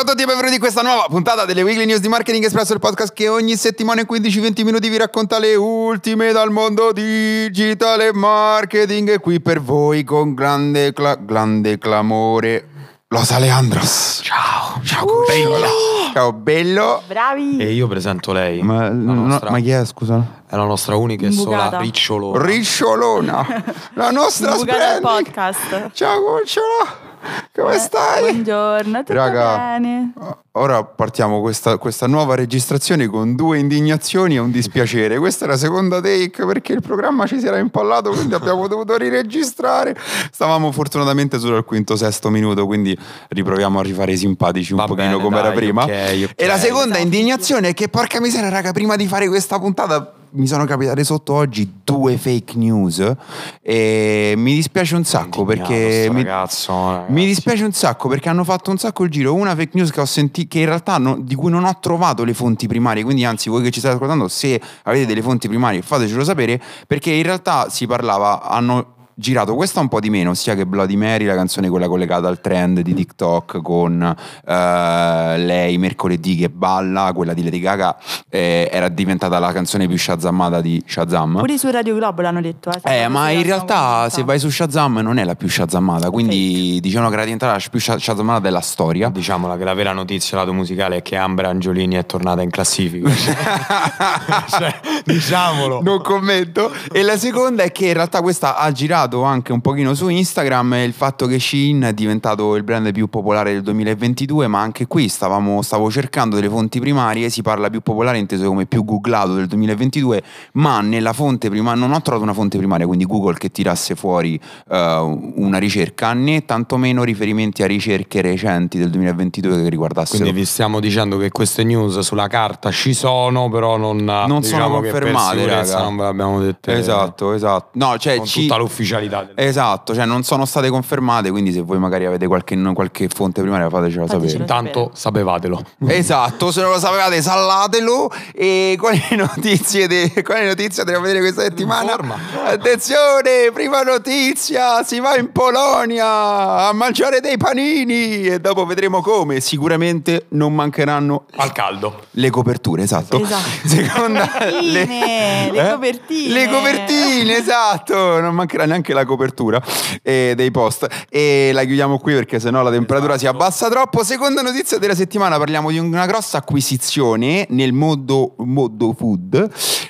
Ciao a tutti e benvenuti in questa nuova puntata delle Weekly News di Marketing Espresso, il podcast che ogni settimana in 15-20 minuti vi racconta le ultime dal mondo digitale marketing. E qui per voi con grande, cla- grande clamore, Los Alejandros. Ciao. Ciao, bello. Ciao, bello. Bravi! E io presento lei. Ma, la no, nostra, ma chi è, scusa? è la nostra unica e sola ricciolona. Ricciolona, la nostra Bucata al Splendid. podcast. Ciao, Cucciola. Come Eh, stai? Buongiorno, tutto Raga, bene? Ora partiamo questa, questa nuova registrazione con due indignazioni e un dispiacere. Questa è la seconda take perché il programma ci si era impallato, quindi abbiamo dovuto riregistrare. Stavamo fortunatamente solo al quinto, sesto minuto, quindi riproviamo a rifare i simpatici un Va pochino bene, come era dai, prima. ok, ok. E la seconda Esatto. indignazione è che porca miseria, raga, prima di fare questa puntata mi sono capitate sotto oggi due fake news e mi dispiace un sacco Indignato perché mi, ragazzo, ragazzi. mi dispiace un sacco perché hanno fatto un sacco il giro. Una fake news che ho sentito, che in realtà no- di cui non ho trovato le fonti primarie. Quindi, anzi, voi che ci state ascoltando, se avete delle fonti primarie, fatecelo sapere. Perché in realtà si parlava, hanno girato questa un po' di meno, sia che Bloody Mary, la canzone quella collegata al trend di TikTok con eh, lei mercoledì che balla, quella di Lady Gaga, eh, era diventata la canzone più shazammata di Shazam. Pure su Radio Globo l'hanno detto. Eh, Eh, ma in realtà se vai su Shazam non è la più shazammata, quindi diciamo che era diventata la più sha- shazammata della storia. Diciamola che la vera notizia lato musicale è che Ambra Angiolini è tornata in classifica. Cioè, diciamolo. Non commento. E la seconda è che in realtà questa ha girato anche un pochino su Instagram il fatto che Shein è diventato il brand più popolare del 2022, ma anche qui stavamo, stavo cercando delle fonti primarie, si parla più popolare inteso come più googlato del 2022, ma nella fonte primaria non ho trovato una fonte primaria, quindi Google che tirasse fuori eh, una ricerca, né tantomeno riferimenti a ricerche recenti del 2022 che riguardassero Quindi vi stiamo dicendo che queste news sulla carta ci sono, però non, Non sono diciamo che confermate, raga. non ve l'abbiamo dette Esatto, esatto. No, cioè ci- tutta l'ufficialità. Del... Esatto, cioè non sono state confermate, quindi se voi magari avete qualche, qualche fonte primaria fatecelo Fatecelo. sapere. Intanto sapevatelo. Esatto, se non lo sapevate sallatelo e quali notizie, de- quali notizie dobbiamo vedere questa settimana? Informa. Attenzione, prima notizia, si va in Polonia a mangiare dei panini e dopo vedremo come, sicuramente non mancheranno Al caldo. le coperture, esatto. Esatto. Seconda, Copertine, le copertine. Le copertine, esatto. Non mancherà neanche la copertura eh, dei post. E la chiudiamo qui perché sennò la temperatura si abbassa troppo. Seconda notizia della settimana, parliamo di una grossa acquisizione nel mondo, mondo food.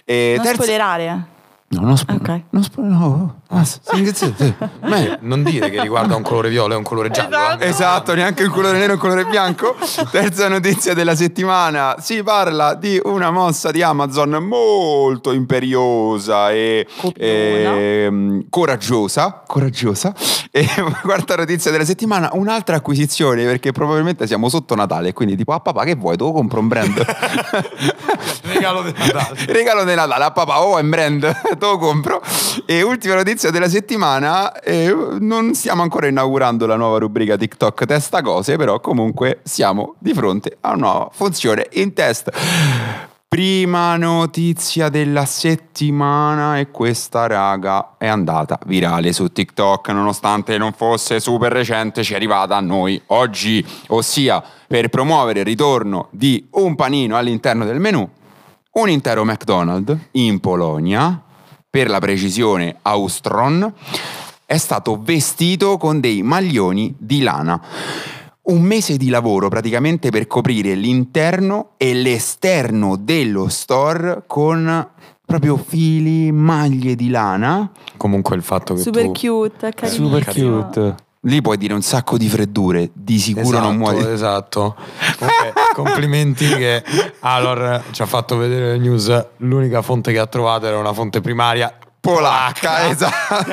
Eh, Non terza- spoilerare. No, non spo- Ok. non no. Ah, sì, sì. Beh, Non dire che riguarda un colore viola e un colore giallo. eh. Esatto, neanche il colore nero e il colore bianco. Terza notizia della settimana, si parla di una mossa di Amazon molto imperiosa e Copiona. ehm, coraggiosa, coraggiosa. E quarta notizia della settimana, un'altra acquisizione perché probabilmente siamo sotto Natale, quindi tipo a papà che vuoi, tu compro un brand. Regalo di Natale. Regalo di Natale a papà, oh è un brand, te lo compro. E ultima notizia della settimana, eh, non stiamo ancora inaugurando la nuova rubrica TikTok testa cose, però comunque siamo di fronte a una nuova funzione in test. Prima notizia della settimana e questa raga è andata virale su TikTok nonostante non fosse super recente ci è arrivata a noi oggi, ossia per promuovere il ritorno di un panino all'interno del menù un intero McDonald's in Polonia, per la precisione Austron, è stato vestito con dei maglioni di lana. Un mese di lavoro praticamente per coprire l'interno e l'esterno dello store con proprio fili, maglie di lana. Comunque il fatto che Super tu... cute, è carinissimo. Super cute. Lì puoi dire un sacco di freddure, di sicuro Esatto, non muori. Esatto. Comunque, complimenti che Alor ci ha fatto vedere le news. L'unica fonte che ha trovato era una fonte primaria Polacca, esatto.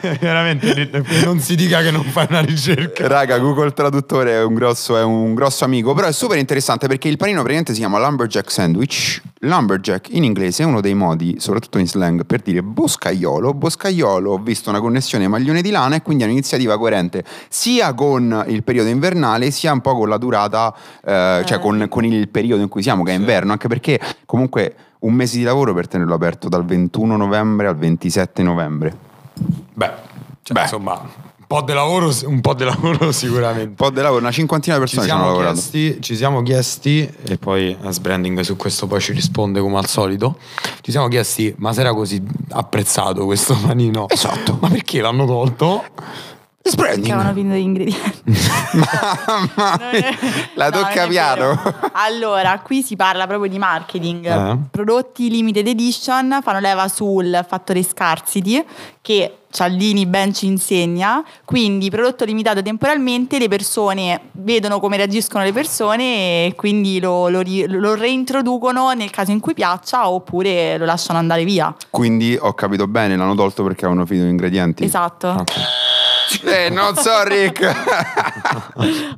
Veramente non si dica che non fai una ricerca. Raga, Google Traduttore è un, grosso, è un grosso amico, però è super interessante perché il panino praticamente si chiama Lumberjack Sandwich. Lumberjack in inglese è uno dei modi, soprattutto in slang, per dire boscaiolo. Boscaiolo, ho visto una connessione maglione di lana e quindi è un'iniziativa coerente sia con il periodo invernale sia un po' con la durata, eh, cioè Eh. con, con il periodo in cui siamo, che è inverno, anche perché comunque un mese di lavoro per tenerlo aperto dal 21 novembre al 27 novembre. Beh, cioè, Beh. insomma, po' di lavoro, un po' di lavoro sicuramente. Un po' di lavoro, una cinquantina di Ci persone ci siamo, lavorato. chiesti, ci siamo chiesti, e poi As Branding su questo poi ci risponde come al solito. Ci siamo chiesti, ma se era così apprezzato questo panino? Esatto. Ma perché l'hanno tolto? Che avevano finito di ingredienti. Mamma mia, la no, tocca piano. Allora, qui si parla proprio di marketing. Eh. Prodotti limited edition fanno leva sul fattore scarsity che Cialdini ben ci insegna. Quindi, prodotto limitato temporalmente, le persone vedono come reagiscono le persone e quindi lo, lo lo reintroducono nel caso in cui piaccia oppure lo lasciano andare via. Quindi ho capito bene, l'hanno tolto perché avevano finito gli ingredienti. Esatto. Eh, non so Rick.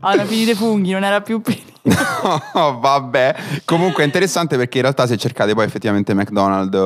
Hanno finito i funghi, non era più per- No, vabbè. Comunque è interessante perché in realtà se cercate poi effettivamente McDonald's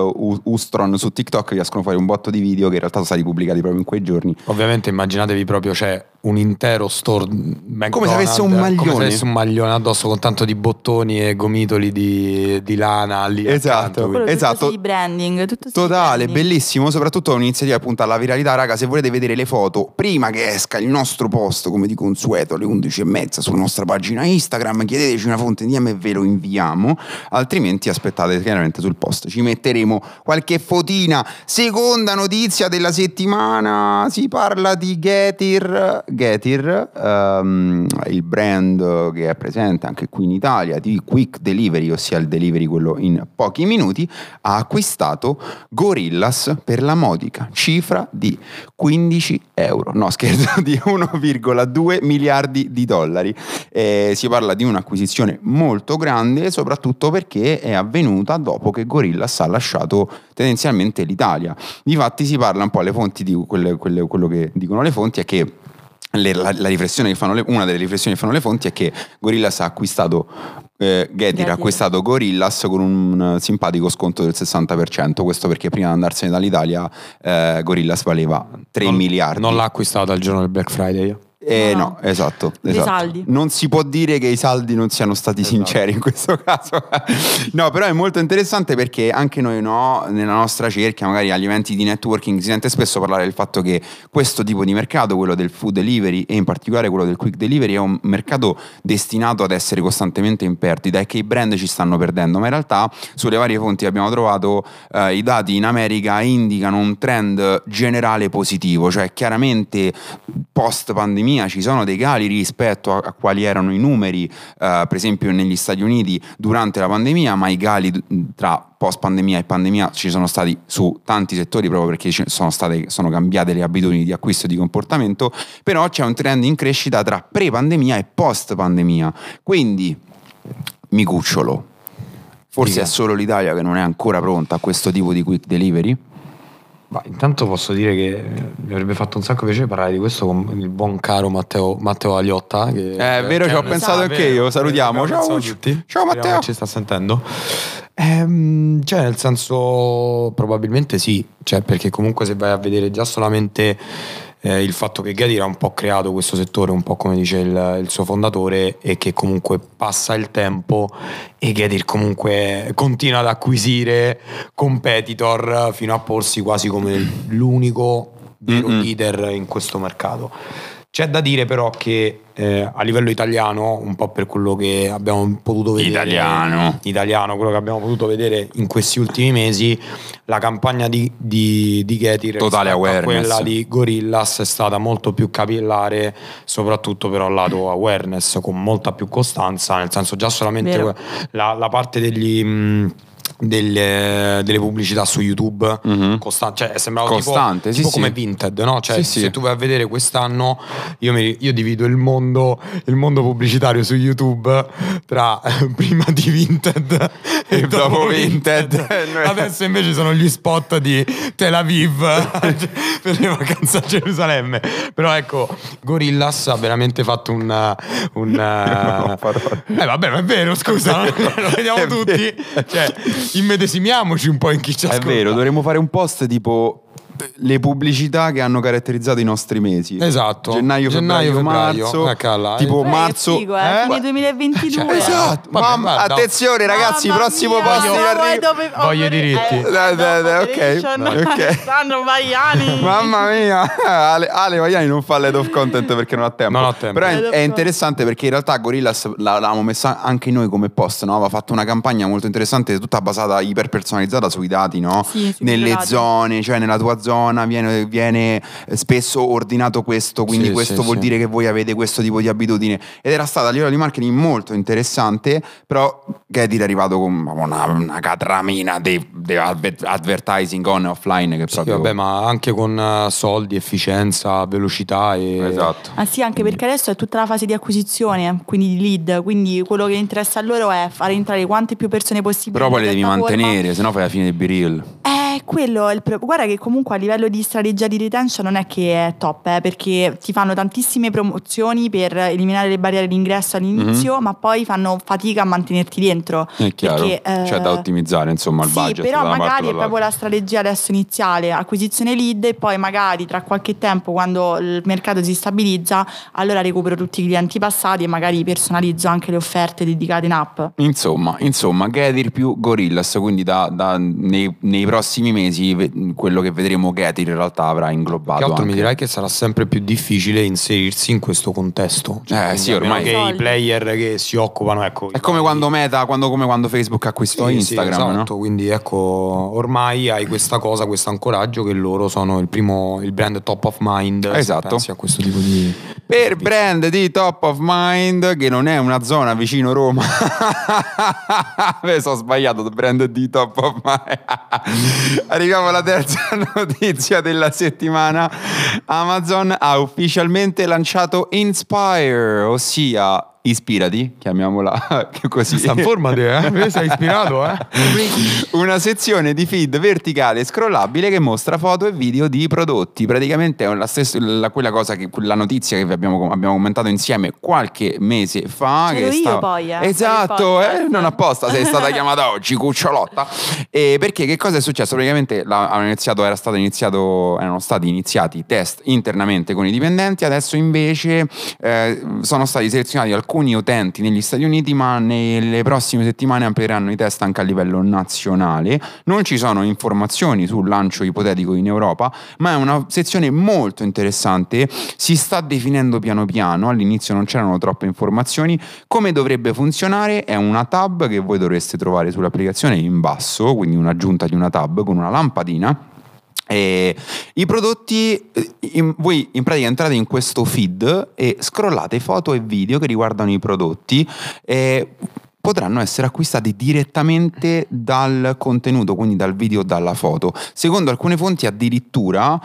Ustron su TikTok riescono fuori un botto di video che in realtà sono stati pubblicati proprio in quei giorni. Ovviamente immaginatevi proprio c'è un intero store McDonald's, Come se avesse un maglione. come se avesse un maglione addosso con tanto di bottoni e gomitoli di, di lana lì Esatto. accanto, Esatto. tutto branding. Tutto Totale, branding. bellissimo, soprattutto un'iniziativa appunto alla viralità, raga, se volete vedere le foto prima che esca il nostro post, come di consueto, alle 11 e mezza sulla nostra pagina Instagram, chiedeteci una fonte DM e ve lo inviamo, altrimenti aspettate chiaramente sul post, ci metteremo qualche fotina. Seconda notizia della settimana, si parla di Getir, Getir, ehm, il brand che è presente anche qui in Italia di Quick Delivery, ossia il delivery quello in pochi minuti, ha acquistato Gorillas per la modica cifra di 15 euro, no scherzo, di 1,2 miliardi di dollari. Eh, si parla di un'acquisizione molto grande, soprattutto perché è avvenuta dopo che Gorillas ha lasciato tendenzialmente l'Italia. Difatti si parla un po' alle fonti di quelle- quelle- quello che dicono le fonti è che le- la, la riflessione che fanno le- una delle riflessioni che fanno le fonti è che Gorillas ha acquistato eh, Getir Getir. ha acquistato Gorillas con un simpatico sconto del 60%. Questo perché prima di andarsene dall'Italia eh, Gorillas valeva 3 non, miliardi. non l'ha acquistato al giorno del Black Friday Eh, No, no, no. esatto, esatto. saldi. Non si può dire che i saldi non siano stati Esatto. sinceri in questo caso. no, però è molto interessante perché anche noi no, nella nostra cerchia, magari agli eventi di networking, si sente spesso parlare del fatto che questo tipo di mercato, quello del food delivery e in particolare quello del quick delivery, è un mercato destinato ad essere costantemente in perdita e che i brand ci stanno perdendo. Ma in realtà sulle varie fonti che abbiamo trovato eh, i dati in America indicano un trend generale positivo, cioè chiaramente post pandemia ci sono dei cali rispetto a, a quali erano i numeri, eh, per esempio negli Stati Uniti durante la pandemia, ma i cali tra post pandemia e pandemia ci sono stati su tanti settori proprio perché ci sono, state, sono cambiate le abitudini di acquisto e di comportamento, però c'è un trend in crescita tra pre pandemia e post pandemia. Quindi mi cucciolo. Forse Dica. è solo l'Italia che non è ancora pronta a questo tipo di quick delivery? Ma intanto posso dire che mi avrebbe fatto un sacco piacere parlare di questo con il buon caro Matteo, Matteo Aliotta. Che, Eh, è vero, ci ho pensato anche vero, io, salutiamo. Ciao, tutti. ciao, Matteo. ci sta sentendo. Ehm, cioè, nel senso, probabilmente sì, cioè, perché comunque se vai a vedere già solamente eh, il fatto che Getir ha un po' creato questo settore, un po' come dice il, il suo fondatore, e che comunque passa il tempo e Getir comunque continua ad acquisire competitor fino a porsi quasi come l'unico vero leader in questo mercato. C'è da dire però che eh, a livello italiano, un po' per quello che abbiamo potuto vedere Italiano. italiano, quello che abbiamo potuto vedere in questi ultimi mesi, la campagna di, di, di Getir Totale rispetto a awareness. quella di Gorillas è stata molto più capillare, soprattutto però al lato awareness, con molta più costanza, nel senso già solamente la, la parte degli... mh, delle, delle pubblicità su YouTube Mhm. costa- cioè è sembrato Costante, tipo, sì, tipo sì. come Vinted no? cioè Sì, se tu vai a vedere quest'anno io, mi- io divido il mondo il mondo pubblicitario su YouTube tra eh, prima di Vinted e, E dopo Vinted. Vinted adesso invece sono gli spot di Tel Aviv per le vacanze a Gerusalemme però ecco Gorillas ha veramente fatto un, un No, parole. eh vabbè ma è vero scusa no? lo vediamo tutti cioè immedesimiamoci un po' in chi ci È ascolta. vero, dovremmo fare un post tipo le pubblicità che hanno caratterizzato i nostri mesi. Esatto. Gennaio, Gennaio, febbraio, febbraio. marzo. Ecco là. Tipo Guarda che marzo. figo, eh, eh? fine 2022. Cioè, Esatto. Vabbè, Mamma, guarda. attenzione ragazzi, Mamma prossimo posto in arrivo. dove- Voglio i oh, diritti. eh, ok. Mamma mia, Ale, Ale Vaiani non fa l'head of content perché non ha tempo. Non ho tempo. Però è, è interessante perché in realtà Gorillaz la- l'avevamo messa anche noi come post, no? Aveva fatto una campagna molto interessante, tutta basata, iperpersonalizzata sui dati, no? Sì, Nelle zone, cioè nella tua zona viene, viene spesso ordinato questo, quindi Sì, questo sì, vuol sì. dire che voi avete questo tipo di abitudine. Ed era stata a livello di marketing molto interessante, però Getty è arrivato con una, una catramina di, di adver- advertising on e offline che Sì, proprio... vabbè, ma anche con eh, soldi, efficienza, velocità e... Esatto. Ah sì, anche perché adesso è tutta la fase di acquisizione, quindi di lead, quindi quello che interessa a loro è far entrare quante più persone possibili. Però poi le devi mantenere, sennò fai la fine del biril. Eh, quello è il pro- Guarda che comunque a livello di strategia di retention non è che è top, eh, perché ti fanno tantissime promozioni per eliminare le barriere d'ingresso all'inizio, ma poi fanno fatica a mantenerti dentro. È chiaro. Perché, eh, Cioè da ottimizzare, insomma, il sì, budget. però magari è proprio la strategia adesso iniziale, acquisizione lead e poi magari tra qualche tempo quando il mercato si stabilizza, allora recupero tutti i clienti passati e magari personalizzo anche le offerte dedicate in app. Insomma, insomma, Getir più Gorillaz, quindi da, da- nei, nei prossimi mesi quello che vedremo Getir in realtà avrà inglobato Che altro anche. mi dirai che sarà sempre più difficile inserirsi in questo contesto. Eh, quindi sì, a meno ormai- che i player che si occupano, ecco. È come quando Meta, quando, come quando Facebook acquistò Sì, sì, Instagram, esatto, no? quindi ecco, ormai hai questa cosa, questo ancoraggio che loro sono il primo, il brand top of mind. se Esatto. pensi a questo tipo di... Per brand di top of mind, che non è una zona vicino Roma. Beh, sono sbagliato, brand di top of mind. Arriviamo alla terza notizia della settimana. Amazon ha ufficialmente lanciato Inspire, ossia ispirati, chiamiamola così. Sta in forma te, eh? Sei ispirato, eh? Una sezione di feed verticale scrollabile che mostra foto e video di prodotti. Praticamente è la stessa, la- quella cosa che la notizia che vi abbiamo, abbiamo commentato insieme qualche mese fa. C'ero che io stava- poi, eh, Esatto, eh, non apposta, sei stata chiamata oggi, cucciolotta. E perché che cosa è successo? Praticamente la- iniziato, era stato iniziato, erano stati iniziati i test internamente con i dipendenti, adesso invece eh, sono stati selezionati alcuni utenti negli Stati Uniti, ma nelle prossime settimane amplieranno i test anche a livello nazionale. Non ci sono informazioni sul lancio ipotetico in Europa, ma è una sezione molto interessante. Si sta definendo piano piano. All'inizio non c'erano troppe informazioni. Come dovrebbe funzionare? È una tab che voi dovreste trovare sull'applicazione in basso, quindi un'aggiunta di una tab con una lampadina. E I prodotti, eh, in- voi in pratica entrate in questo feed e scrollate foto e video che riguardano i prodotti e potranno essere acquistati direttamente dal contenuto, quindi dal video o dalla foto. Secondo alcune fonti addirittura,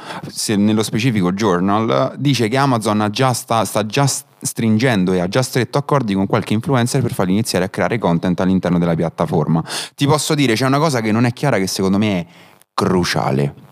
nello specifico journal, dice che Amazon già sta, sta già stringendo e ha già stretto accordi con qualche influencer per farli iniziare a creare content all'interno della piattaforma. Ti posso dire, c'è una cosa che non è chiara che secondo me è cruciale.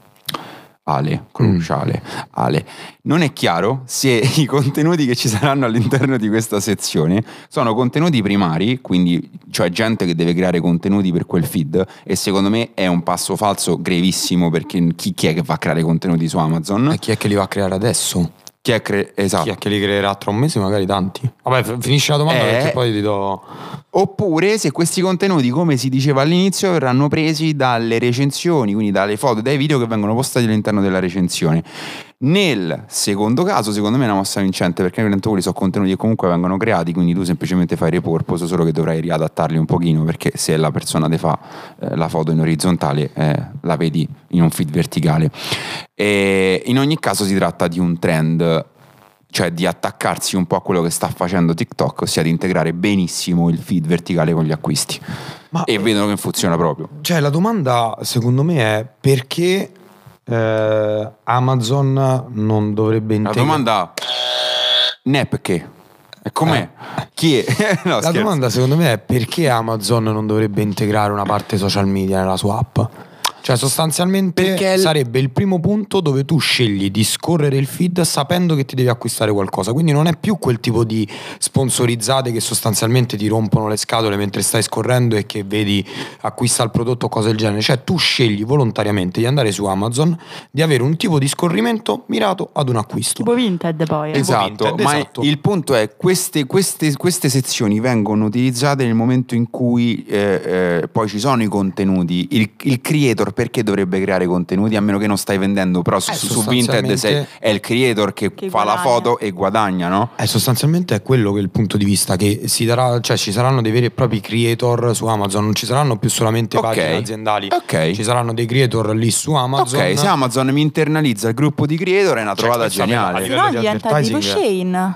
Ale, cruciale. Ale, non è chiaro se i contenuti che ci saranno all'interno di questa sezione sono contenuti primari, quindi cioè gente che deve creare contenuti per quel feed e secondo me è un passo falso grevissimo perché chi, chi è che va a creare contenuti su Amazon? E chi è che li va a creare adesso? Chi è cre- esatto. Chi è che li creerà tra un mese? Magari tanti. Vabbè, finisci la domanda Eh. perché poi ti do... Oppure se questi contenuti, come si diceva all'inizio, verranno presi dalle recensioni, quindi dalle foto, dai video che vengono postati all'interno della recensione. Nel secondo caso, secondo me è una mossa vincente perché tanto quelli sono contenuti che comunque vengono creati, quindi tu semplicemente fai repurpose, solo che dovrai riadattarli un pochino perché se la persona ti fa eh, la foto in orizzontale eh, la vedi in un feed verticale. E in ogni caso si tratta di un trend cioè di attaccarsi un po' a quello che sta facendo TikTok, ossia di integrare benissimo il feed verticale con gli acquisti. Ma- E vedono che funziona proprio. Cioè, la domanda secondo me è perché eh, Amazon non dovrebbe La integrare... domanda ne è perché? Com'è? Chi è? no, La scherzo. domanda secondo me è perché Amazon non dovrebbe integrare una parte social media nella sua app? Cioè, sostanzialmente Perché sarebbe il primo punto dove tu scegli di scorrere il feed sapendo che ti devi acquistare qualcosa. Quindi non è più quel tipo di sponsorizzate che sostanzialmente ti rompono le scatole mentre stai scorrendo e che vedi acquista il prodotto o cose del genere. Cioè, tu scegli volontariamente di andare su Amazon, di avere un tipo di scorrimento mirato ad un acquisto. Tipo Vinted poi. eh. Esatto, Vinted, ma esatto. il punto è queste, queste, queste sezioni vengono utilizzate nel momento in cui eh, eh, poi ci sono i contenuti. Il, il creator perché dovrebbe creare contenuti a meno che non stai vendendo, però su, Eh, su Vinted sei- è il creator che, Che fa la guadagna. foto e guadagna, no? Eh, sostanzialmente è quello che è il punto di vista che si darà, cioè ci saranno dei veri e propri creator su Amazon, non ci saranno più solamente Ok. pagine aziendali, Ok. ci saranno dei creator lì su Amazon. Ok, se Amazon mi internalizza il gruppo di creator è una Cioè, trovata geniale. Se no di diventa tipo Shane.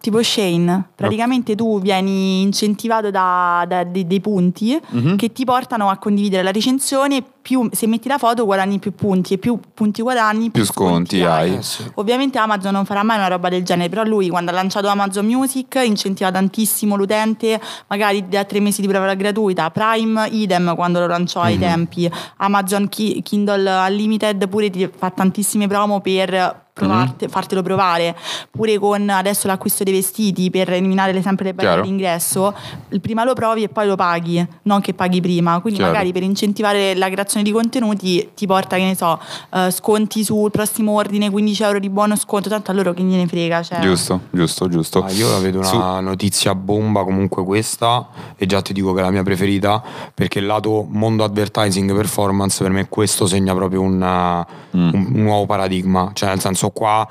Tipo Shane, praticamente tu vieni incentivato da, da dei, dei punti Mhm. che ti portano a condividere la recensione. Più, se metti la foto guadagni più punti e più punti guadagni Più sconti hai. Eh, sì. Ovviamente Amazon non farà mai una roba del genere, però lui quando ha lanciato Amazon Music incentiva tantissimo l'utente, magari da tre mesi di prova gratuita, Prime idem quando lo lanciò ai tempi, Amazon Ki- Kindle Unlimited pure ti fa tantissime promo per provarte- fartelo provare, pure con adesso l'acquisto dei vestiti per eliminare le- sempre le barriere d'ingresso, il prima lo provi e poi lo paghi, non che paghi prima, quindi Chiaro. magari per incentivare la creazione di contenuti ti porta, che ne so, eh, sconti sul prossimo ordine, 15 euro di buono sconto, tanto a loro che gliene frega. Cioè. Giusto, giusto, giusto. Ah, io la vedo una Su- notizia bomba comunque questa e già ti dico che è la mia preferita perché il lato mondo advertising performance per me questo segna proprio una- Mm. un, un nuovo paradigma cioè nel senso qua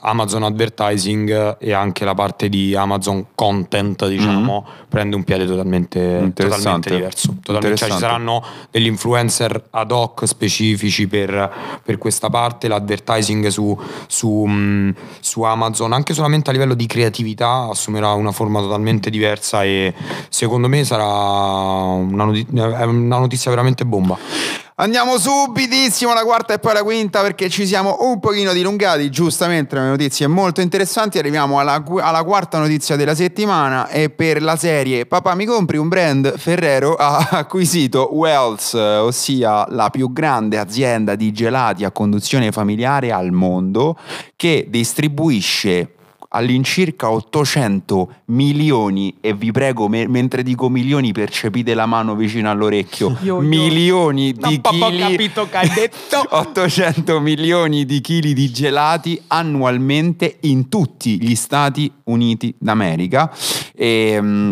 Amazon advertising e anche la parte di Amazon content diciamo prende un piede totalmente, Mm. Interessante. totalmente diverso Totalmente- cioè, ci saranno degli influencer ad hoc specifici per, per questa parte l'advertising su, su, mh, su Amazon anche solamente a livello di creatività assumerà una forma totalmente diversa e secondo me sarà una, noti- è una notizia veramente bomba Andiamo subitissimo alla quarta e poi alla quinta perché ci siamo un pochino dilungati, giustamente le notizie molto interessanti, arriviamo alla, alla quarta notizia della settimana e per la serie Papà mi compri un brand? Ferrero ha acquisito Wells, ossia la più grande azienda di gelati a conduzione familiare al mondo che distribuisce all'incirca 800 milioni e vi prego me- mentre dico milioni percepite la mano vicino all'orecchio Io- io. milioni di Non chili capito che hai detto. 800 milioni di chili di gelati annualmente in tutti gli Stati Uniti d'America e mm,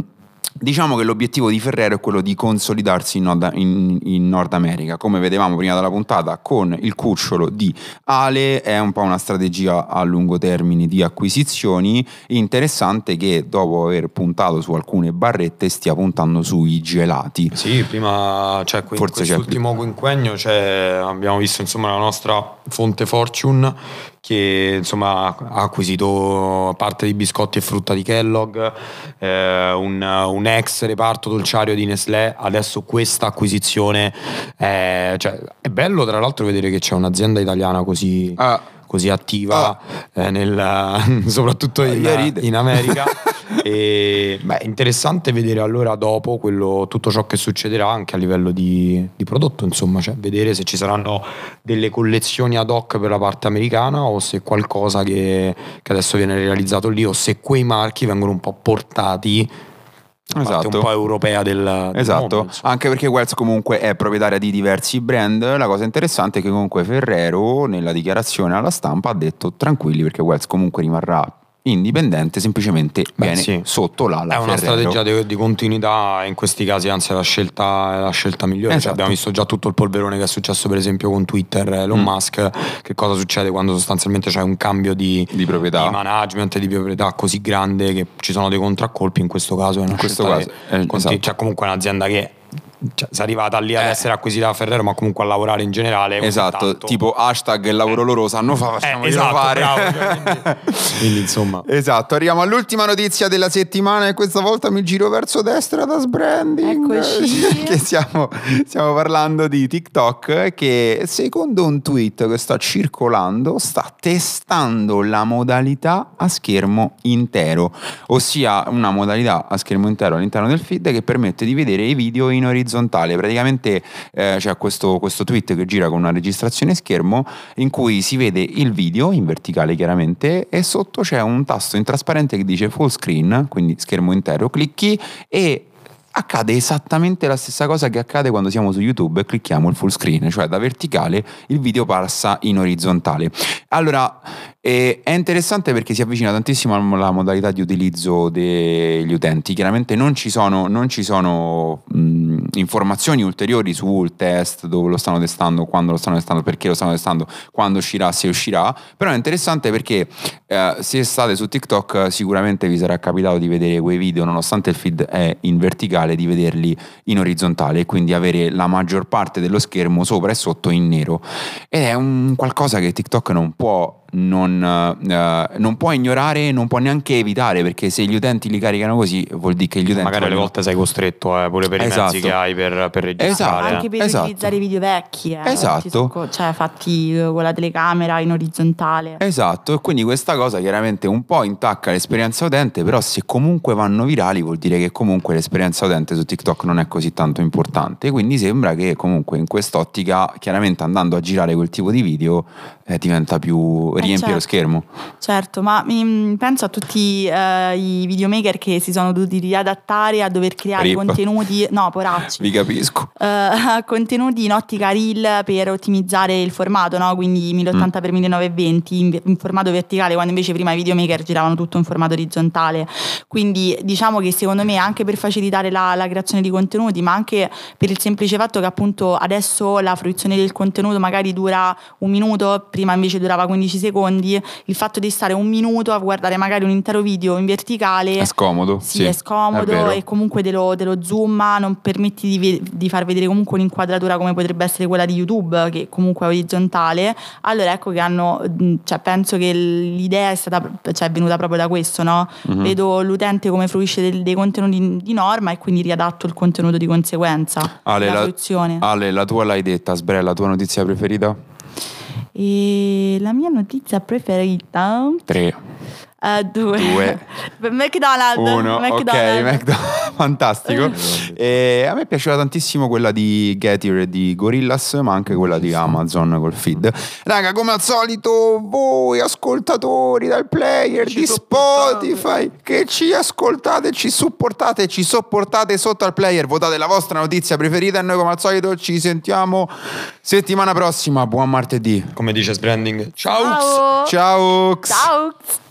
Diciamo che l'obiettivo di Ferrero è quello di consolidarsi in Nord, in- in Nord America, come vedevamo prima della puntata con il cucciolo di Ale, è un po' una strategia a lungo termine di acquisizioni, interessante che dopo aver puntato su alcune barrette stia puntando sui gelati. Sì, prima, cioè, que- Forse quest'ultimo quinquennio cioè, abbiamo visto insomma la nostra fonte Fortune che insomma ha acquisito parte di biscotti e frutta di Kellogg, eh, un, un ex reparto dolciario di Nestlé, adesso questa acquisizione è, cioè, è bello tra l'altro vedere che c'è un'azienda italiana così, Ah. Così attiva eh, nel- soprattutto in, Io rido. in America. e beh, interessante vedere allora dopo quello, tutto ciò che succederà anche a livello di, di prodotto, insomma, cioè vedere se ci saranno delle collezioni ad hoc per la parte americana o se qualcosa che, che adesso viene realizzato lì o se quei marchi vengono un po' portati Esatto. un po' europea del, del Esatto, mondo, anche perché Wells comunque è proprietaria di diversi brand. La cosa interessante è che comunque Ferrero nella dichiarazione alla stampa ha detto tranquilli perché Wells comunque rimarrà indipendente, semplicemente Beh, viene sì. sotto l'ala È una Ferrero. strategia di, di continuità, in questi casi anzi è la scelta, è la scelta migliore. Cioè, Esatto. abbiamo visto già tutto il polverone che è successo per esempio con Twitter, Elon Mm. Musk, che cosa succede quando sostanzialmente c'è un cambio di, Di proprietà. di management di proprietà così grande che ci sono dei contraccolpi, in questo caso è una In questo caso, che eh, esatto. cioè comunque è un'azienda che cioè, è arrivata lì ad Eh. essere acquisita da Ferrero ma comunque a lavorare in generale. Esatto, tanto- tipo hashtag il lavoro loro sanno fa, Eh, facciamoglielo esatto, fare. bravo, cioè, quindi- quindi, insomma Esatto, arriviamo all'ultima notizia della settimana e questa volta mi giro verso destra da sbranding. Eccoci. che stiamo, stiamo parlando di TikTok che secondo un tweet che sta circolando sta testando la modalità a schermo intero, ossia una modalità a schermo intero all'interno del feed che permette di vedere i video in orizzontale. Orizzontale. Praticamente eh, c'è questo, questo tweet che gira con una registrazione schermo in cui si vede il video in verticale chiaramente e sotto c'è un tasto in trasparente che dice full screen, quindi schermo intero, clicchi e accade esattamente la stessa cosa che accade quando siamo su YouTube e clicchiamo il full screen, cioè da verticale il video passa in orizzontale. Allora, eh, è interessante perché si avvicina tantissimo alla modalità di utilizzo degli utenti. Chiaramente non ci sono, non ci sono mh, informazioni ulteriori sul test, dove lo stanno testando, quando lo stanno testando, perché lo stanno testando, quando uscirà, se uscirà. Però è interessante perché eh, se state su TikTok sicuramente vi sarà capitato di vedere quei video, nonostante il feed è in verticale, di vederli in orizzontale e quindi avere la maggior parte dello schermo sopra e sotto in nero. Ed è un qualcosa che TikTok non può non, uh, non, può ignorare, non può neanche evitare, perché se gli utenti li caricano così vuol dire che gli utenti... Magari alle volte sei costretto eh, pure per esatto. i mezzi che hai per, per registrare. Esatto. Anche per esatto. utilizzare video vecchi. Eh, esatto. Co- cioè fatti con la telecamera in orizzontale. Esatto, e quindi questa cosa chiaramente un po' intacca l'esperienza utente, però se comunque vanno virali vuol dire che comunque l'esperienza utente su TikTok non è così tanto importante. Quindi sembra che comunque in quest'ottica, chiaramente andando a girare quel tipo di video, eh, diventa più riempie certo. lo schermo. Certo, ma mi, penso a tutti uh, i videomaker che si sono dovuti riadattare a dover creare Rip. contenuti, no, poracci. Vi capisco. Uh, contenuti in ottica reel per ottimizzare il formato, no? Quindi 1080x1920 in, in, formato verticale, quando invece prima i videomaker giravano tutto in formato orizzontale. Quindi diciamo che secondo me anche per facilitare la, la creazione di contenuti, ma anche per il semplice fatto che appunto adesso la fruizione del contenuto magari dura un minuto, prima invece durava 15 secondi secondi, il fatto di stare un minuto a guardare magari un intero video in verticale è scomodo. Sì, sì è scomodo è e comunque te lo, te lo zoom, non permetti di, di, far vedere comunque un'inquadratura come potrebbe essere quella di YouTube, che comunque è orizzontale. Allora ecco che hanno, cioè penso che l'idea è stata, cioè è venuta proprio da questo, no? Mm-hmm. Vedo l'utente come fruisce dei, dei contenuti di norma e quindi riadatto il contenuto di conseguenza. Ale, la, Ale, la tua l'hai detta, Sbre, la tua notizia preferita? E la mia notizia preferita? Tre. Uh, due. due. McDonald's. Uno, McDonald's. ok, McDonald's, fantastico. e a me piaceva tantissimo quella di Getir e di Gorillas, ma anche quella di Amazon col feed. Raga, come al solito, voi ascoltatori dal player ci di Spotify che ci ascoltate, ci supportate, ci sopportate sotto al player, votate la vostra notizia preferita e noi come al solito ci sentiamo settimana prossima. Buon martedì. Come dice Sbranding. Ciao. Ciao. Ciao. Ciao.